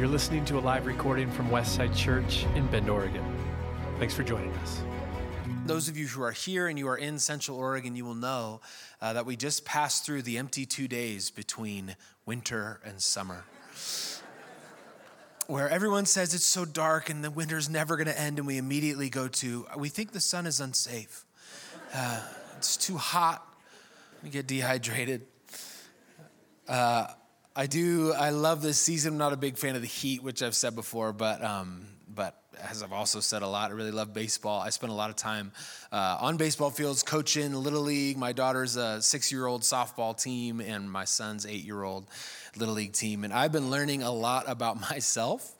You're listening to a live recording from Westside Church in Bend, Oregon. Thanks for joining us. Those of you who are here and you are in Central Oregon, you will know uh, that we just passed through the empty two days between winter and summer. Where everyone says it's so dark and the winter's never going to end, and we immediately go to, we think the sun is unsafe. Uh, it's too hot. We get dehydrated. Uh, I do. I love this season. I'm not a big fan of the heat, which I've said before, but um, but as I've also said a lot, I really love baseball. I spend a lot of time uh, on baseball fields coaching little league. My daughter's a six-year-old softball team, and my son's eight-year-old little league team. And I've been learning a lot about myself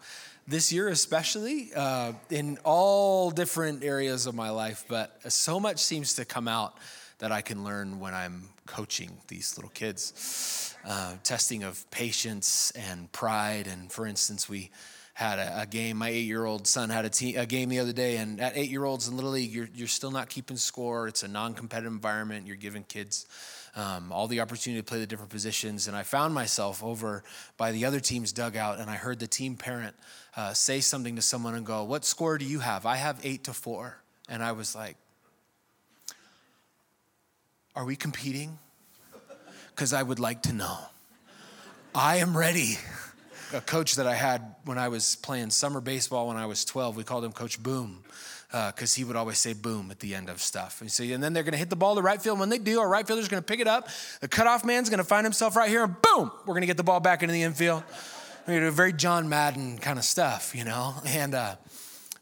this year, especially uh, in all different areas of my life. But so much seems to come out that I can learn when I'm coaching these little kids uh, testing of patience and pride. And for instance, we had a, a game. My eight-year-old son had a, te- a, game the other day, and at eight-year-olds in little league, you're, you're still not keeping score. It's a non-competitive environment. You're giving kids um, all the opportunity to play the different positions. And I found myself over by the other team's dugout, and I heard the team parent uh, say something to someone and go, "What score do you have?" I have eight to four, and I was like, "Are we competing?" because I would like to know. I am ready. A coach that I had when I was playing summer baseball when I was 12, we called him Coach Boom because uh, he would always say boom at the end of stuff. And, so, and then they're going to hit the ball to right field. When they do, our right fielder's going to pick it up. The cutoff man's going to find himself right here, and boom, we're going to get the ball back into the infield. We're going to do very John Madden kind of stuff, you know? And uh,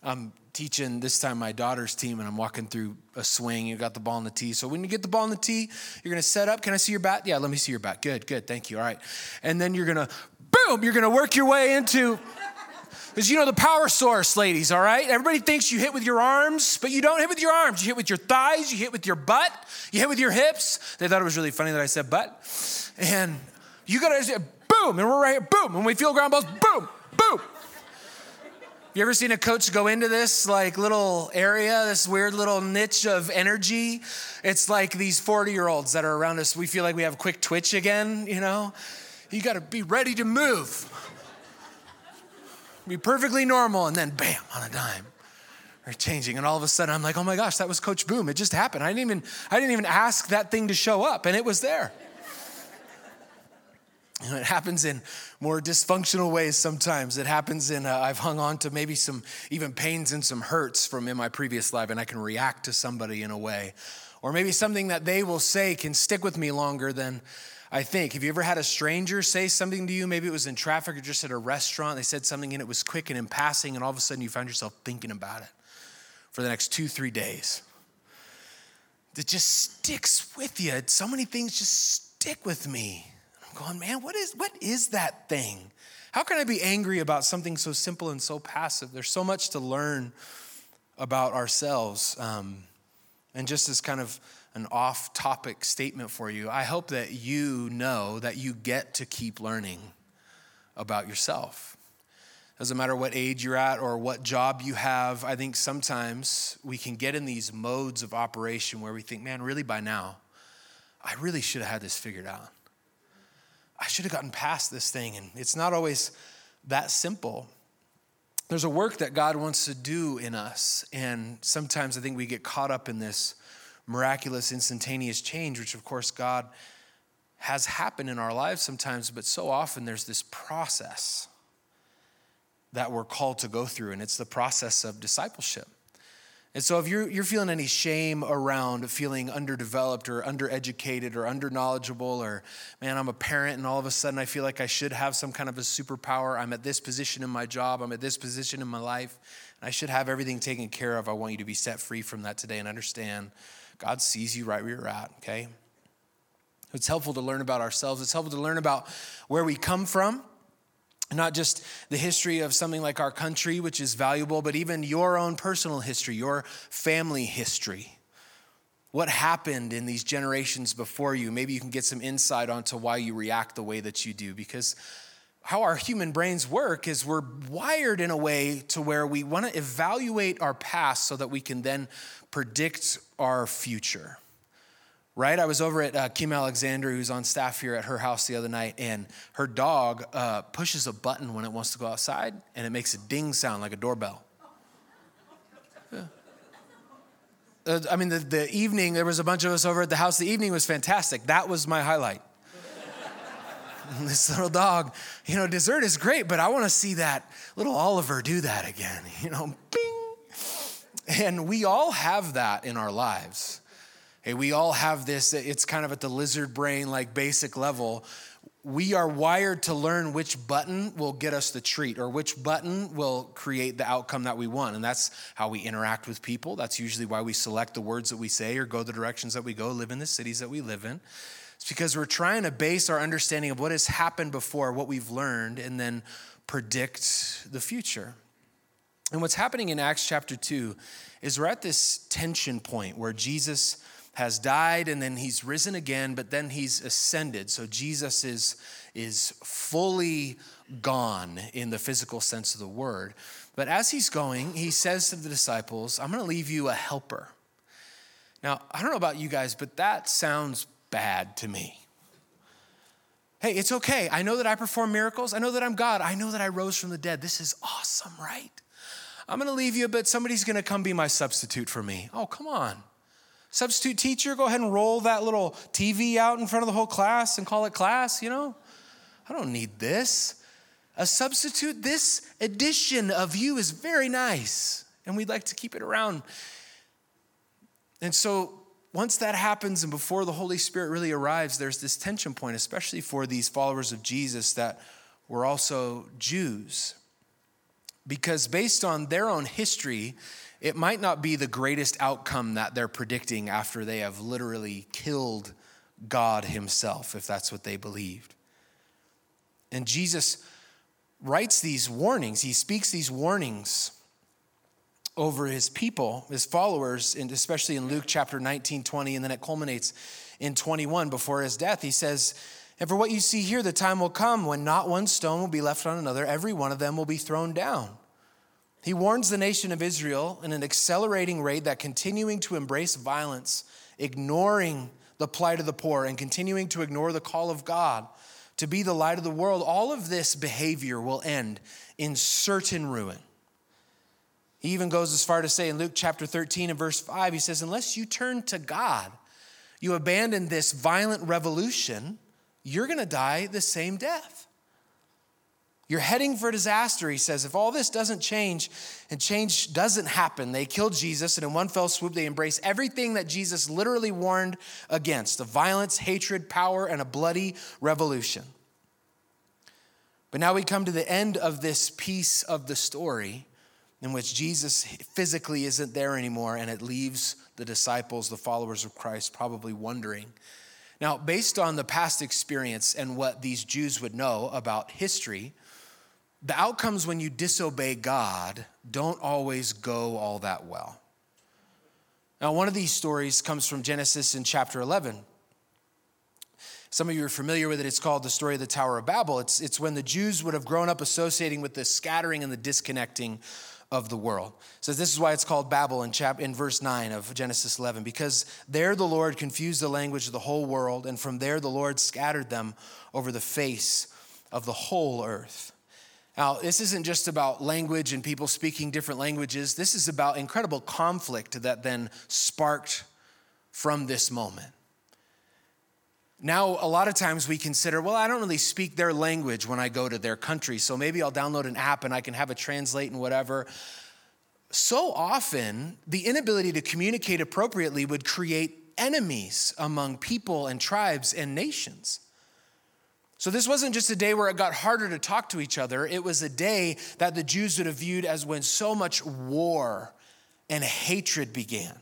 I'm teaching this time my daughter's team, and I'm walking through a swing. You got the ball in the tee. So when you get the ball in the tee, you're gonna set up. Can I see your bat? Yeah, let me see your bat. Good, good, thank you. All right. And then you're gonna, boom, you're gonna work your way into, because you know the power source, ladies, all right? Everybody thinks you hit with your arms, but you don't hit with your arms. You hit with your thighs, you hit with your butt, you hit with your hips. They thought it was really funny that I said butt. And you gotta, boom, and we're right here, boom. When we feel ground balls, boom. You ever seen a coach go into this like little area, this weird little niche of energy? It's like these 40 year olds that are around us. We feel like we have quick twitch again, you know? You got to be ready to move. Be perfectly normal, and then bam, on a dime. Or changing, and all of a sudden I'm like, oh my gosh, that was Coach Boom. It just happened. I didn't even, I didn't even ask that thing to show up, and it was there. You know, it happens in more dysfunctional ways sometimes. It happens in, uh, I've hung on to maybe some even pains and some hurts from in my previous life, and I can react to somebody in a way. Or maybe something that they will say can stick with me longer than I think. Have you ever had a stranger say something to you? Maybe it was in traffic or just at a restaurant. They said something and it was quick and in passing, and all of a sudden you found yourself thinking about it for the next two, three days. It just sticks with you. So many things just stick with me going, man, what is, what is that thing? How can I be angry about something so simple and so passive? There's so much to learn about ourselves. Um, and just as kind of an off topic statement for you, I hope that you know that you get to keep learning about yourself. Doesn't matter what age you're at or what job you have, I think sometimes we can get in these modes of operation where we think, man, really by now, I really should have had this figured out. I should have gotten past this thing. And it's not always that simple. There's a work that God wants to do in us. And sometimes I think we get caught up in this miraculous, instantaneous change, which of course God has happened in our lives sometimes, but so often there's this process that we're called to go through, and it's the process of discipleship. And so, if you're, you're feeling any shame around feeling underdeveloped or undereducated or underknowledgeable, or man, I'm a parent and all of a sudden I feel like I should have some kind of a superpower. I'm at this position in my job, I'm at this position in my life, and I should have everything taken care of. I want you to be set free from that today and understand God sees you right where you're at, okay? It's helpful to learn about ourselves, it's helpful to learn about where we come from not just the history of something like our country, which is valuable, but even your own personal history, your family history. What happened in these generations before you? Maybe you can get some insight onto why you react the way that you do. Because how our human brains work is we're wired in a way to where we want to evaluate our past so that we can then predict our future. Right? I was over at uh, Kim Alexander, who's on staff here at her house the other night, and her dog uh, pushes a button when it wants to go outside, and it makes a ding sound like a doorbell. Yeah. Uh, I mean, the, the evening, there was a bunch of us over at the house. The evening was fantastic. That was my highlight. this little dog, you know, dessert is great, but I want to see that little Oliver do that again, you know, bing. And we all have that in our lives. Hey, we all have this, it's kind of at the lizard brain, like basic level. We are wired to learn which button will get us the treat or which button will create the outcome that we want. And that's how we interact with people. That's usually why we select the words that we say or go the directions that we go, live in the cities that we live in. It's because we're trying to base our understanding of what has happened before, what we've learned, and then predict the future. And what's happening in Acts chapter 2 is we're at this tension point where Jesus has died and then he's risen again, but then he's ascended. So Jesus is, is fully gone in the physical sense of the word. But as he's going, he says to the disciples, I'm going to leave you a helper. Now, I don't know about you guys, but that sounds bad to me. Hey, it's okay. I know that I perform miracles. I know that I'm God. I know that I rose from the dead. This is awesome, right? I'm going to leave you, but somebody's going to come be my substitute for me. Oh, come on. Substitute teacher, go ahead and roll that little TV out in front of the whole class and call it class, you know? I don't need this. A substitute, this edition of you is very nice, and we'd like to keep it around. And so, once that happens and before the Holy Spirit really arrives, there's this tension point, especially for these followers of Jesus that were also Jews. Because based on their own history, it might not be the greatest outcome that they're predicting after they have literally killed God Himself, if that's what they believed. And Jesus writes these warnings, He speaks these warnings over His people, His followers, and especially in Luke chapter 19, 20, and then it culminates in 21 before His death. He says, And for what you see here, the time will come when not one stone will be left on another, every one of them will be thrown down. He warns the nation of Israel in an accelerating rate that continuing to embrace violence, ignoring the plight of the poor, and continuing to ignore the call of God to be the light of the world, all of this behavior will end in certain ruin. He even goes as far to say in Luke chapter 13 and verse 5, he says, Unless you turn to God, you abandon this violent revolution, you're going to die the same death. You're heading for disaster, he says. If all this doesn't change and change doesn't happen, they kill Jesus, and in one fell swoop, they embrace everything that Jesus literally warned against the violence, hatred, power, and a bloody revolution. But now we come to the end of this piece of the story in which Jesus physically isn't there anymore, and it leaves the disciples, the followers of Christ, probably wondering. Now, based on the past experience and what these Jews would know about history, the outcomes when you disobey God don't always go all that well. Now, one of these stories comes from Genesis in chapter 11. Some of you are familiar with it. It's called the story of the Tower of Babel. It's, it's when the Jews would have grown up associating with the scattering and the disconnecting of the world. Says this is why it's called Babel in, chap, in verse 9 of Genesis 11, because there the Lord confused the language of the whole world, and from there the Lord scattered them over the face of the whole earth. Now, this isn't just about language and people speaking different languages. This is about incredible conflict that then sparked from this moment. Now, a lot of times we consider, well, I don't really speak their language when I go to their country, so maybe I'll download an app and I can have it translate and whatever. So often, the inability to communicate appropriately would create enemies among people and tribes and nations. So, this wasn't just a day where it got harder to talk to each other. It was a day that the Jews would have viewed as when so much war and hatred began.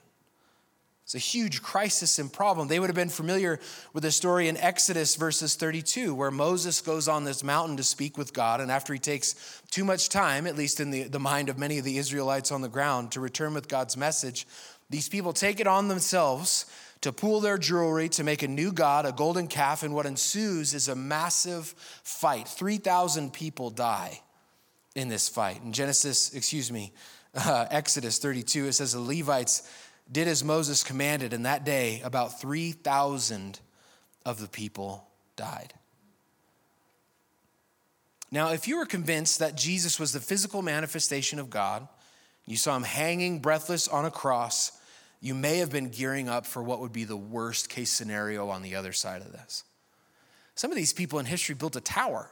It's a huge crisis and problem. They would have been familiar with the story in Exodus verses 32, where Moses goes on this mountain to speak with God. And after he takes too much time, at least in the, the mind of many of the Israelites on the ground, to return with God's message, these people take it on themselves to pool their jewelry to make a new god, a golden calf, and what ensues is a massive fight. 3,000 people die in this fight. In Genesis, excuse me, uh, Exodus 32, it says the Levites did as Moses commanded, and that day about 3,000 of the people died. Now, if you were convinced that Jesus was the physical manifestation of God, you saw him hanging breathless on a cross, you may have been gearing up for what would be the worst case scenario on the other side of this. Some of these people in history built a tower.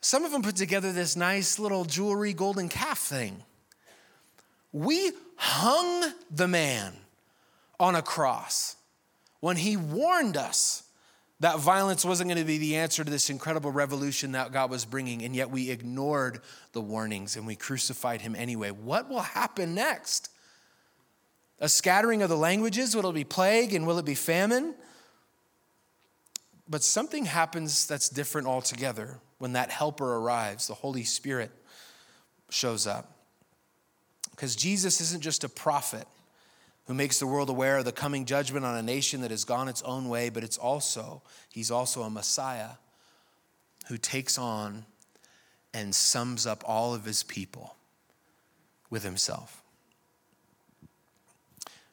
Some of them put together this nice little jewelry golden calf thing. We hung the man on a cross when he warned us that violence wasn't going to be the answer to this incredible revolution that God was bringing, and yet we ignored the warnings and we crucified him anyway. What will happen next? A scattering of the languages? Will it be plague and will it be famine? But something happens that's different altogether when that helper arrives, the Holy Spirit shows up. Because Jesus isn't just a prophet who makes the world aware of the coming judgment on a nation that has gone its own way, but it's also, he's also a Messiah who takes on and sums up all of his people with himself.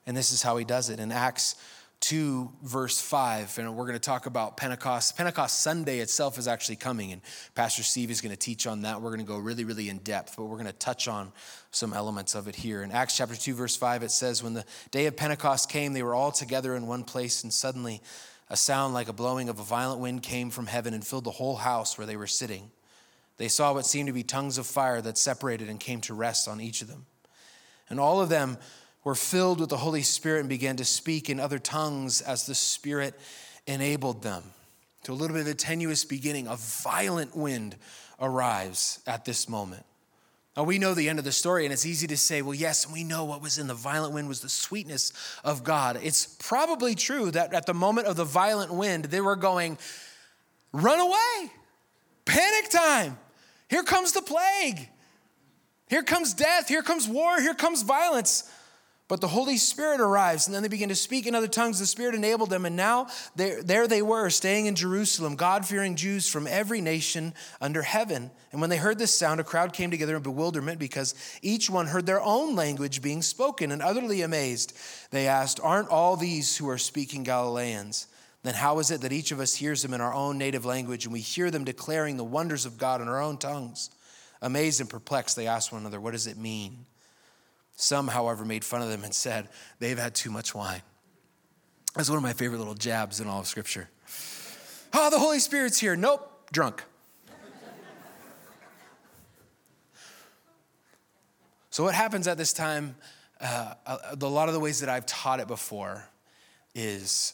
And this is how he does it. In Acts 2, verse 5, and we're going to talk about Pentecost. Pentecost Sunday itself is actually coming, and Pastor Steve is going to teach on that. We're going to go really, really in depth, but we're going to touch on some elements of it here. In Acts chapter 2, verse 5, it says, When the day of Pentecost came, they were all together in one place, and suddenly a sound like a blowing of a violent wind came from heaven and filled the whole house where they were sitting. They saw what seemed to be tongues of fire that separated and came to rest on each of them. And all of them were filled with the Holy Spirit and began to speak in other tongues as the Spirit enabled them. To a little bit of a tenuous beginning, a violent wind arrives at this moment. Now, we know the end of the story, and it's easy to say, well, yes, we know what was in the violent wind was the sweetness of God. It's probably true that at the moment of the violent wind, they were going, run away, panic time. Here comes the plague. Here comes death. Here comes war. Here comes violence. But the Holy Spirit arrives, and then they begin to speak in other tongues. The Spirit enabled them, and now there they were, staying in Jerusalem, God fearing Jews from every nation under heaven. And when they heard this sound, a crowd came together in bewilderment because each one heard their own language being spoken, and utterly amazed, they asked, Aren't all these who are speaking Galileans? Then how is it that each of us hears them in our own native language, and we hear them declaring the wonders of God in our own tongues? Amazed and perplexed, they asked one another, What does it mean? Some, however, made fun of them and said, They've had too much wine. That's one of my favorite little jabs in all of Scripture. Oh, the Holy Spirit's here. Nope, drunk. so, what happens at this time, uh, a, a lot of the ways that I've taught it before is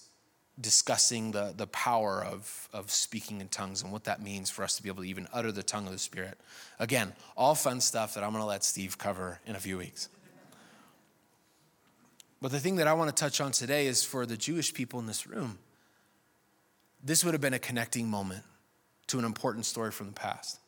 discussing the, the power of, of speaking in tongues and what that means for us to be able to even utter the tongue of the Spirit. Again, all fun stuff that I'm going to let Steve cover in a few weeks. But the thing that I want to touch on today is for the Jewish people in this room. This would have been a connecting moment to an important story from the past.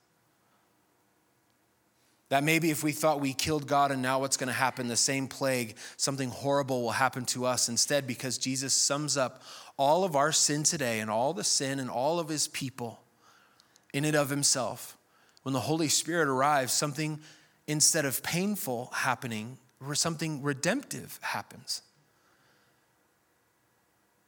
That maybe if we thought we killed God and now what's going to happen, the same plague, something horrible will happen to us instead, because Jesus sums up all of our sin today and all the sin and all of his people in and of himself. When the Holy Spirit arrives, something instead of painful happening where something redemptive happens.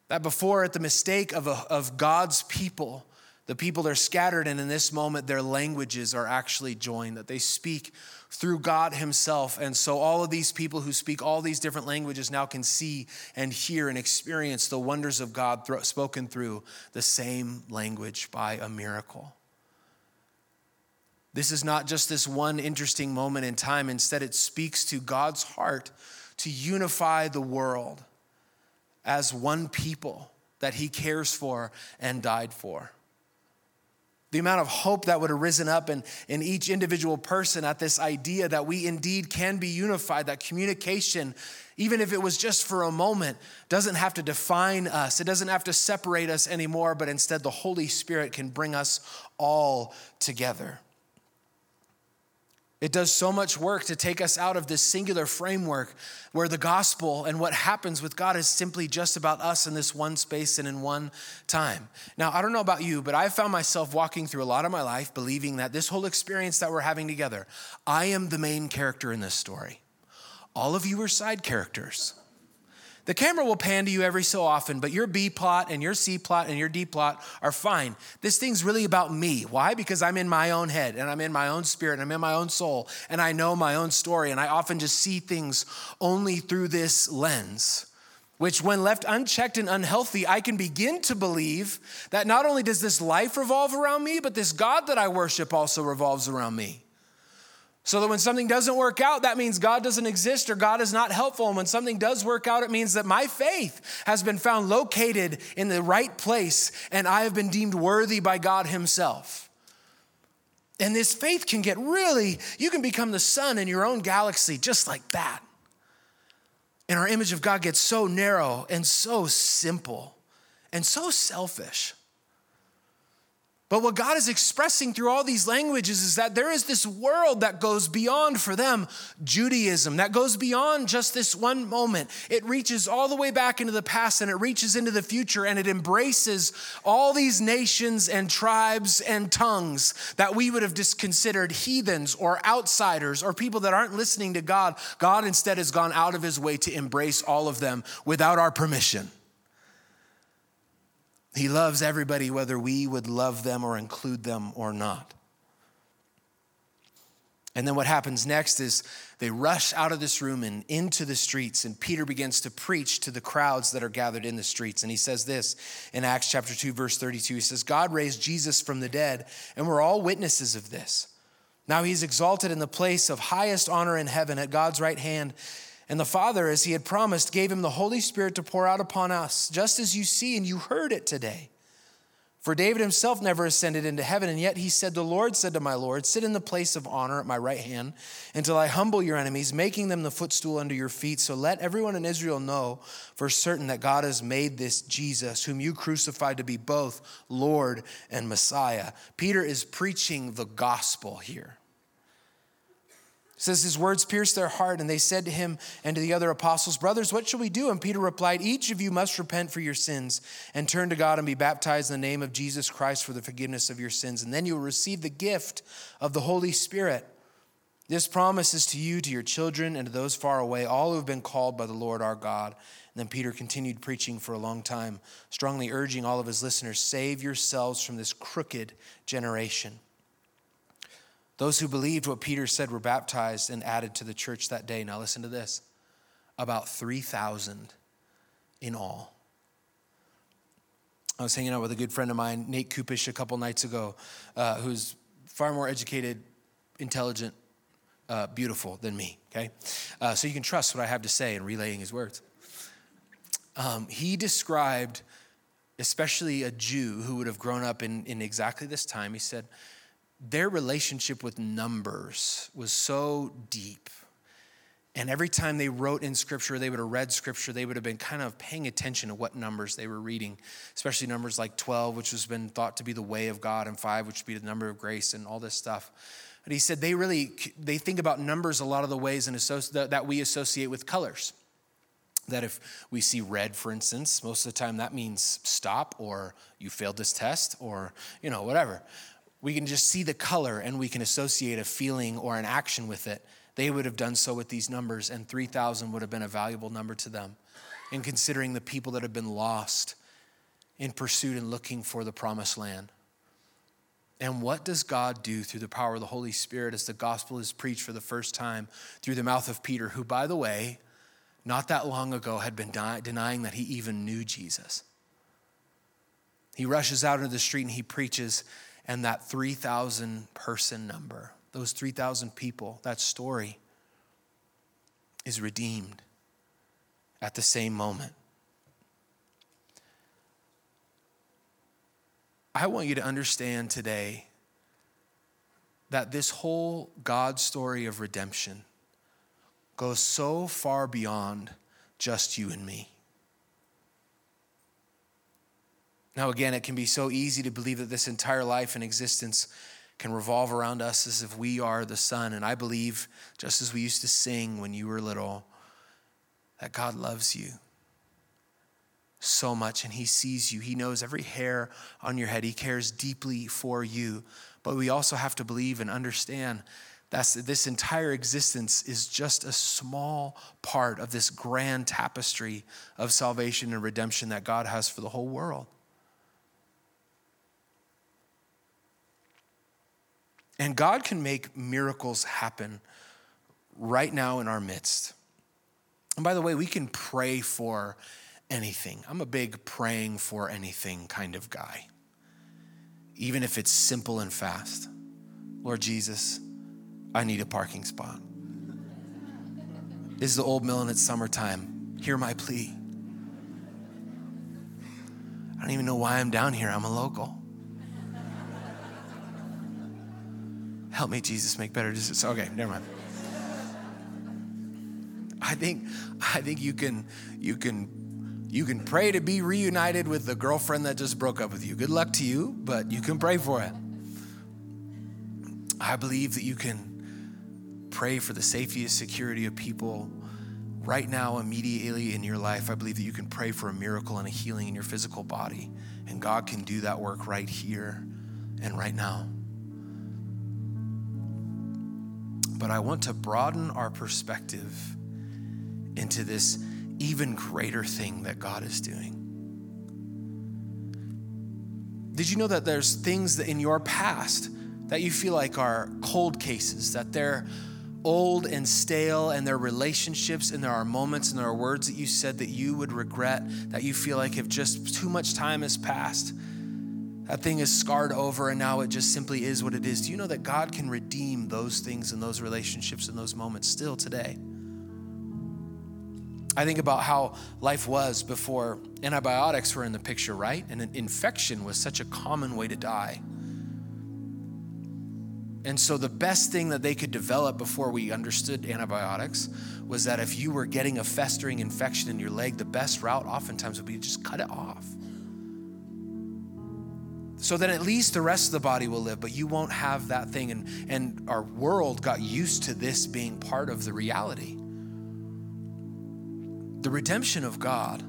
That before, at the mistake of, a, of God's people, the people are scattered, and in this moment, their languages are actually joined, that they speak through God Himself. And so, all of these people who speak all these different languages now can see and hear and experience the wonders of God spoken through the same language by a miracle. This is not just this one interesting moment in time. Instead, it speaks to God's heart to unify the world as one people that He cares for and died for. The amount of hope that would have risen up in, in each individual person at this idea that we indeed can be unified, that communication, even if it was just for a moment, doesn't have to define us. It doesn't have to separate us anymore, but instead the Holy Spirit can bring us all together. It does so much work to take us out of this singular framework where the gospel and what happens with God is simply just about us in this one space and in one time. Now, I don't know about you, but I found myself walking through a lot of my life believing that this whole experience that we're having together, I am the main character in this story. All of you are side characters. The camera will pan to you every so often, but your B plot and your C plot and your D plot are fine. This thing's really about me. Why? Because I'm in my own head and I'm in my own spirit and I'm in my own soul and I know my own story and I often just see things only through this lens. Which, when left unchecked and unhealthy, I can begin to believe that not only does this life revolve around me, but this God that I worship also revolves around me. So that when something doesn't work out, that means God doesn't exist or God is not helpful. And when something does work out, it means that my faith has been found located in the right place and I have been deemed worthy by God Himself. And this faith can get really, you can become the sun in your own galaxy just like that. And our image of God gets so narrow and so simple and so selfish. But what God is expressing through all these languages is that there is this world that goes beyond for them Judaism, that goes beyond just this one moment. It reaches all the way back into the past and it reaches into the future and it embraces all these nations and tribes and tongues that we would have just considered heathens or outsiders or people that aren't listening to God. God instead has gone out of his way to embrace all of them without our permission. He loves everybody, whether we would love them or include them or not. And then what happens next is they rush out of this room and into the streets, and Peter begins to preach to the crowds that are gathered in the streets. And he says this in Acts chapter 2, verse 32. He says, God raised Jesus from the dead, and we're all witnesses of this. Now he's exalted in the place of highest honor in heaven at God's right hand. And the Father, as He had promised, gave Him the Holy Spirit to pour out upon us, just as you see and you heard it today. For David himself never ascended into heaven, and yet he said, The Lord said to my Lord, Sit in the place of honor at my right hand until I humble your enemies, making them the footstool under your feet. So let everyone in Israel know for certain that God has made this Jesus, whom you crucified, to be both Lord and Messiah. Peter is preaching the gospel here says his words pierced their heart and they said to him and to the other apostles brothers what shall we do? And peter replied each of you must repent for your sins and turn to god and be baptized in the name of jesus christ for the forgiveness of your sins and then you will receive the gift of the holy spirit. This promise is to you to your children and to those far away all who have been called by the lord our god. And then peter continued preaching for a long time strongly urging all of his listeners save yourselves from this crooked generation those who believed what Peter said were baptized and added to the church that day. Now, listen to this about 3,000 in all. I was hanging out with a good friend of mine, Nate Kupish, a couple nights ago, uh, who's far more educated, intelligent, uh, beautiful than me, okay? Uh, so you can trust what I have to say in relaying his words. Um, he described, especially a Jew who would have grown up in, in exactly this time, he said, their relationship with numbers was so deep. And every time they wrote in scripture, they would have read scripture, they would have been kind of paying attention to what numbers they were reading, especially numbers like 12, which has been thought to be the way of God, and 5, which would be the number of grace, and all this stuff. But he said they really they think about numbers a lot of the ways and that we associate with colors. That if we see red, for instance, most of the time that means stop or you failed this test or you know whatever we can just see the color and we can associate a feeling or an action with it. They would have done so with these numbers, and 3,000 would have been a valuable number to them in considering the people that have been lost in pursuit and looking for the promised land. And what does God do through the power of the Holy Spirit as the gospel is preached for the first time through the mouth of Peter, who, by the way, not that long ago had been denying that he even knew Jesus? He rushes out into the street and he preaches and that 3,000 person number, those 3,000 people, that story is redeemed at the same moment. I want you to understand today that this whole God story of redemption goes so far beyond just you and me. Now, again, it can be so easy to believe that this entire life and existence can revolve around us as if we are the sun. And I believe, just as we used to sing when you were little, that God loves you so much and He sees you. He knows every hair on your head, He cares deeply for you. But we also have to believe and understand That's, this entire existence is just a small part of this grand tapestry of salvation and redemption that God has for the whole world. And God can make miracles happen right now in our midst. And by the way, we can pray for anything. I'm a big praying for anything kind of guy, even if it's simple and fast. Lord Jesus, I need a parking spot. This is the old mill and it's summertime. Hear my plea. I don't even know why I'm down here. I'm a local. Help me, Jesus, make better decisions. Okay, never mind. I think I think you can you can you can pray to be reunited with the girlfriend that just broke up with you. Good luck to you, but you can pray for it. I believe that you can pray for the safety and security of people right now, immediately in your life. I believe that you can pray for a miracle and a healing in your physical body. And God can do that work right here and right now. But I want to broaden our perspective into this even greater thing that God is doing. Did you know that there's things that in your past that you feel like are cold cases, that they're old and stale, and there are relationships, and there are moments, and there are words that you said that you would regret, that you feel like if just too much time has passed, that thing is scarred over, and now it just simply is what it is. Do you know that God can redeem those things and those relationships and those moments still today? I think about how life was before antibiotics were in the picture, right? And an infection was such a common way to die. And so, the best thing that they could develop before we understood antibiotics was that if you were getting a festering infection in your leg, the best route oftentimes would be to just cut it off. So then at least the rest of the body will live, but you won't have that thing. And, and our world got used to this being part of the reality. The redemption of God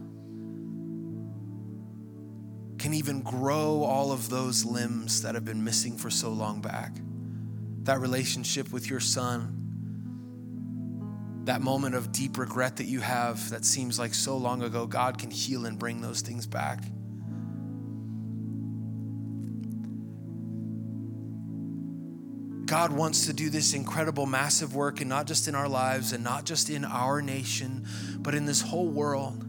can even grow all of those limbs that have been missing for so long back that relationship with your son, that moment of deep regret that you have that seems like so long ago, God can heal and bring those things back. God wants to do this incredible, massive work, and not just in our lives and not just in our nation, but in this whole world.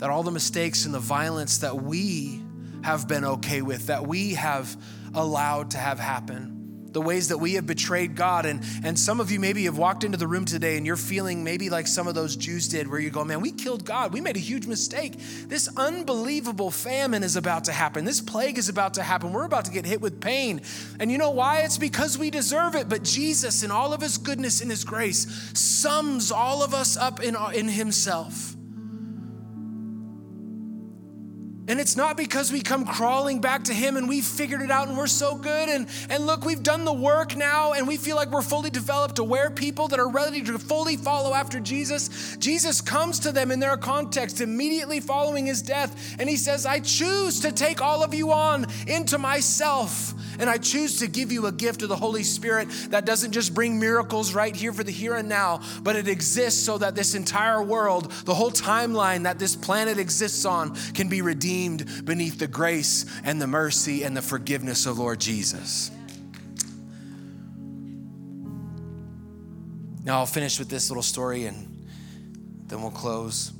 That all the mistakes and the violence that we have been okay with, that we have allowed to have happen, the ways that we have betrayed God. And, and some of you maybe have walked into the room today and you're feeling maybe like some of those Jews did, where you go, man, we killed God. We made a huge mistake. This unbelievable famine is about to happen. This plague is about to happen. We're about to get hit with pain. And you know why? It's because we deserve it. But Jesus, in all of his goodness and his grace, sums all of us up in, in himself. And it's not because we come crawling back to Him and we've figured it out and we're so good. And, and look, we've done the work now and we feel like we're fully developed, aware people that are ready to fully follow after Jesus. Jesus comes to them in their context immediately following His death. And He says, I choose to take all of you on into myself. And I choose to give you a gift of the Holy Spirit that doesn't just bring miracles right here for the here and now, but it exists so that this entire world, the whole timeline that this planet exists on, can be redeemed beneath the grace and the mercy and the forgiveness of Lord Jesus. Now I'll finish with this little story and then we'll close.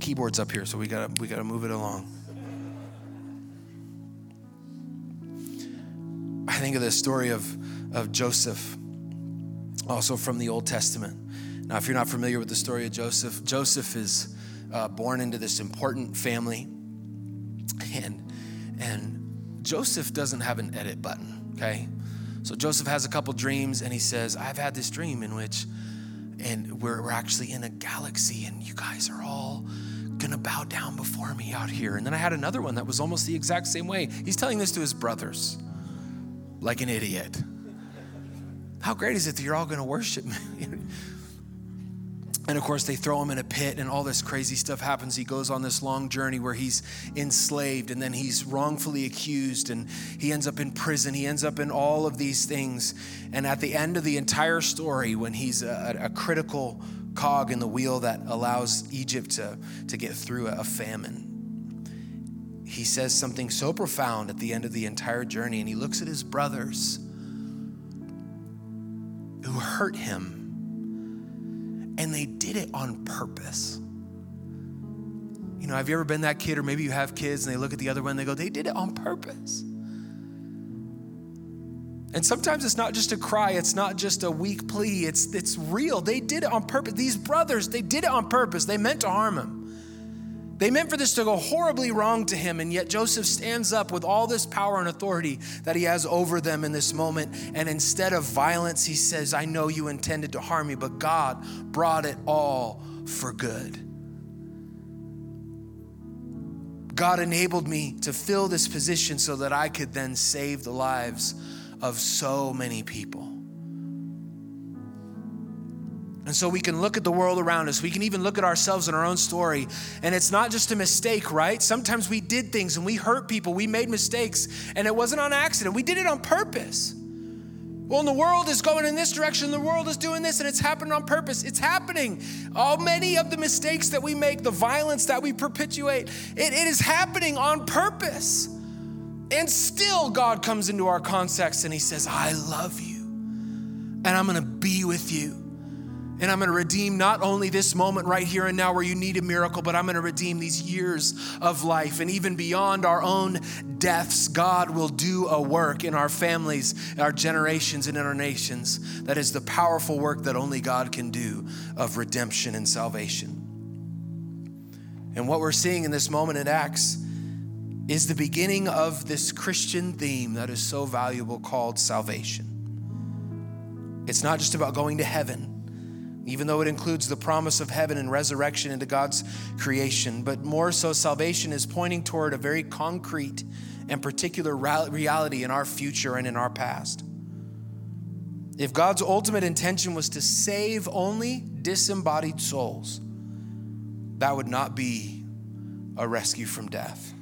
Keyboard's up here, so we gotta we gotta move it along. I think of the story of, of Joseph, also from the Old Testament. Now, if you're not familiar with the story of Joseph, Joseph is uh, born into this important family, and and Joseph doesn't have an edit button. Okay, so Joseph has a couple dreams, and he says, "I've had this dream in which, and we're, we're actually in a galaxy, and you guys are all." gonna bow down before me out here. And then I had another one that was almost the exact same way. He's telling this to his brothers like an idiot. How great is it that you're all to worship me? And of course, they throw him in a pit, and all this crazy stuff happens. He goes on this long journey where he's enslaved, and then he's wrongfully accused, and he ends up in prison. He ends up in all of these things. And at the end of the entire story, when he's a, a critical cog in the wheel that allows Egypt to, to get through a famine, he says something so profound at the end of the entire journey, and he looks at his brothers who hurt him and they did it on purpose. You know, have you ever been that kid, or maybe you have kids and they look at the other one and they go, they did it on purpose. And sometimes it's not just a cry, it's not just a weak plea, it's, it's real. They did it on purpose. These brothers, they did it on purpose. They meant to harm him. They meant for this to go horribly wrong to him, and yet Joseph stands up with all this power and authority that he has over them in this moment. And instead of violence, he says, I know you intended to harm me, but God brought it all for good. God enabled me to fill this position so that I could then save the lives of so many people. And so we can look at the world around us. We can even look at ourselves in our own story. And it's not just a mistake, right? Sometimes we did things and we hurt people. We made mistakes and it wasn't on accident. We did it on purpose. Well, the world is going in this direction, the world is doing this, and it's happening on purpose. It's happening. All many of the mistakes that we make, the violence that we perpetuate, it, it is happening on purpose. And still, God comes into our context and He says, I love you, and I'm gonna be with you. And I'm going to redeem not only this moment right here and now where you need a miracle, but I'm going to redeem these years of life. And even beyond our own deaths, God will do a work in our families, our generations, and in our nations that is the powerful work that only God can do of redemption and salvation. And what we're seeing in this moment in Acts is the beginning of this Christian theme that is so valuable called salvation. It's not just about going to heaven even though it includes the promise of heaven and resurrection into God's creation. But more so, salvation is pointing toward a very concrete and particular reality in our future and in our past. If God's ultimate intention was to save only disembodied souls, that would not be a rescue from death.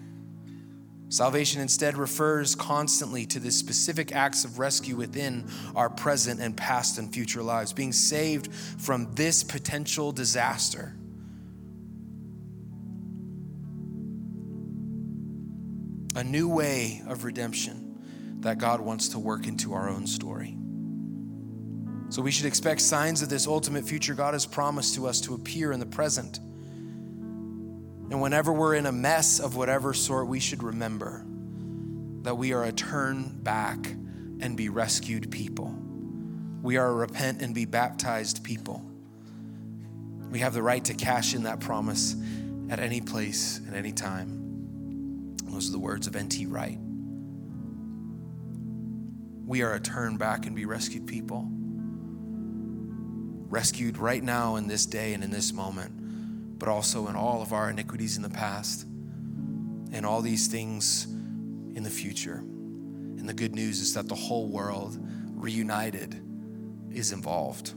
Salvation instead refers constantly to the specific acts of rescue within our present and past and future lives, being saved from this potential disaster. A new way of redemption that God wants to work into our own story. So we should expect signs of this ultimate future God has promised to us to appear in the present and whenever we're in a mess of whatever sort, we should remember that we are a turn back and be rescued people. We are a repent and be baptized people. We have the right to cash in that promise at any place, at any time. Those are the words of N.T. Wright. We are a turn back and be rescued people. Rescued right now in this day and in this moment but also in all of our iniquities in the past and all these things in the future. And the good news is that the whole world reunited is involved.